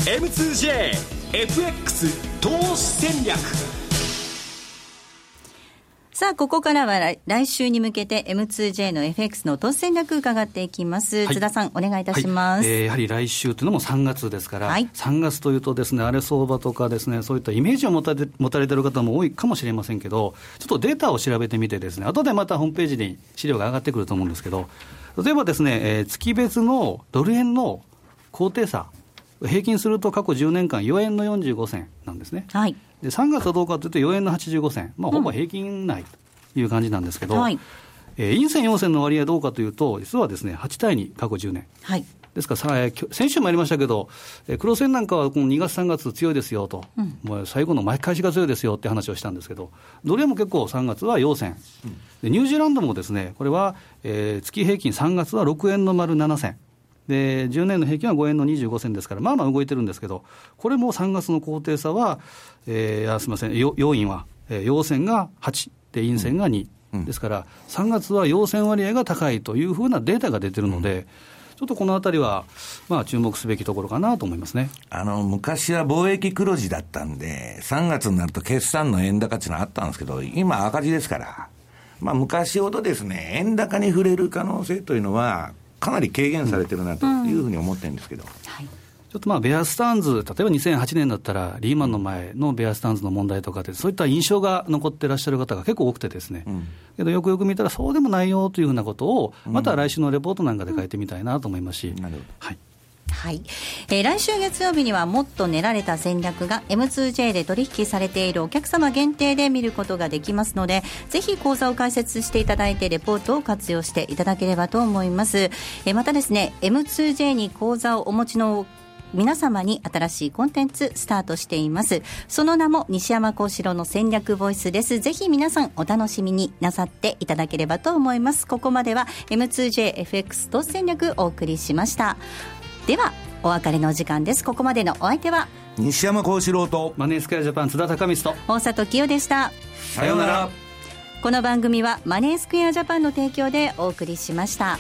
M2JFX 投資戦略。さあ、ここからは来週に向けて M2J の FX の投資戦略伺っていきます。はい、津田さん、お願いいたします。はい、えー、やはり来週というのも3月ですから、はい、3月というとですね、荒れ相場とかですね、そういったイメージを持たれ持たれている方も多いかもしれませんけど、ちょっとデータを調べてみてですね、後でまたホームページに資料が上がってくると思うんですけど、例えばですね、えー、月別のドル円の高低差、平均すると過去10年間、4円の45銭なんですね。はいで3月はどうかというと、4円の85銭、まあ、ほぼ平均内という感じなんですけど、うんはい、えー、陰線、陽線の割合どうかというと、実はですね8対2、過去10年。はい。ですからさ、先週もありましたけど、黒線なんかはこの2月、3月強いですよと、うん、もう最後の巻き返しが強いですよって話をしたんですけど、どれも結構3月は陽線、うん、ニュージーランドもですね、これは、えー、月平均3月は6円の丸7銭。で10年の平均は5円の25銭ですから、まあまあ動いてるんですけど、これも3月の高低差は、えー、すみません、要因は、えー、陽線が8、で陰線が2、うん、ですから、3月は陽線割合が高いというふうなデータが出てるので、ちょっとこのあたりは、まあ、注目すべきところかなと思いますね。あの昔は貿易黒字だったんで、3月になると決算の円高っていうのはあったんですけど、今、赤字ですから、まあ、昔ほどですね、円高に触れる可能性というのは、かなり軽減されてるなというふうに思ってるんですけど。うん。はい。ちょっとまあベアスタンズ、例えば2008年だったら、リーマンの前のベアスタンズの問題とかで、そういった印象が残ってらっしゃる方が結構多くてですね、うん、けどよくよく見たら、そうでもないよというふうなことを、また来週のレポートなんかで書いてみたいなと思いますし。はいはい、えー、来週月曜日にはもっと練られた戦略が M2J で取引されているお客様限定で見ることができますのでぜひ講座を開設していただいてレポートを活用していただければと思います、えー、またですね M2J に講座をお持ちの皆様に新しいコンテンツスタートしています。その名も西山幸四郎の戦略ボイスです。ぜひ皆さんお楽しみになさっていただければと思います。ここまでは M2JFX と戦略お送りしました。ではお別れの時間です。ここまでのお相手は西山幸四郎とマネースクエアジャパン津田隆光と大里清でした。さようなら。この番組はマネースクエアジャパンの提供でお送りしました。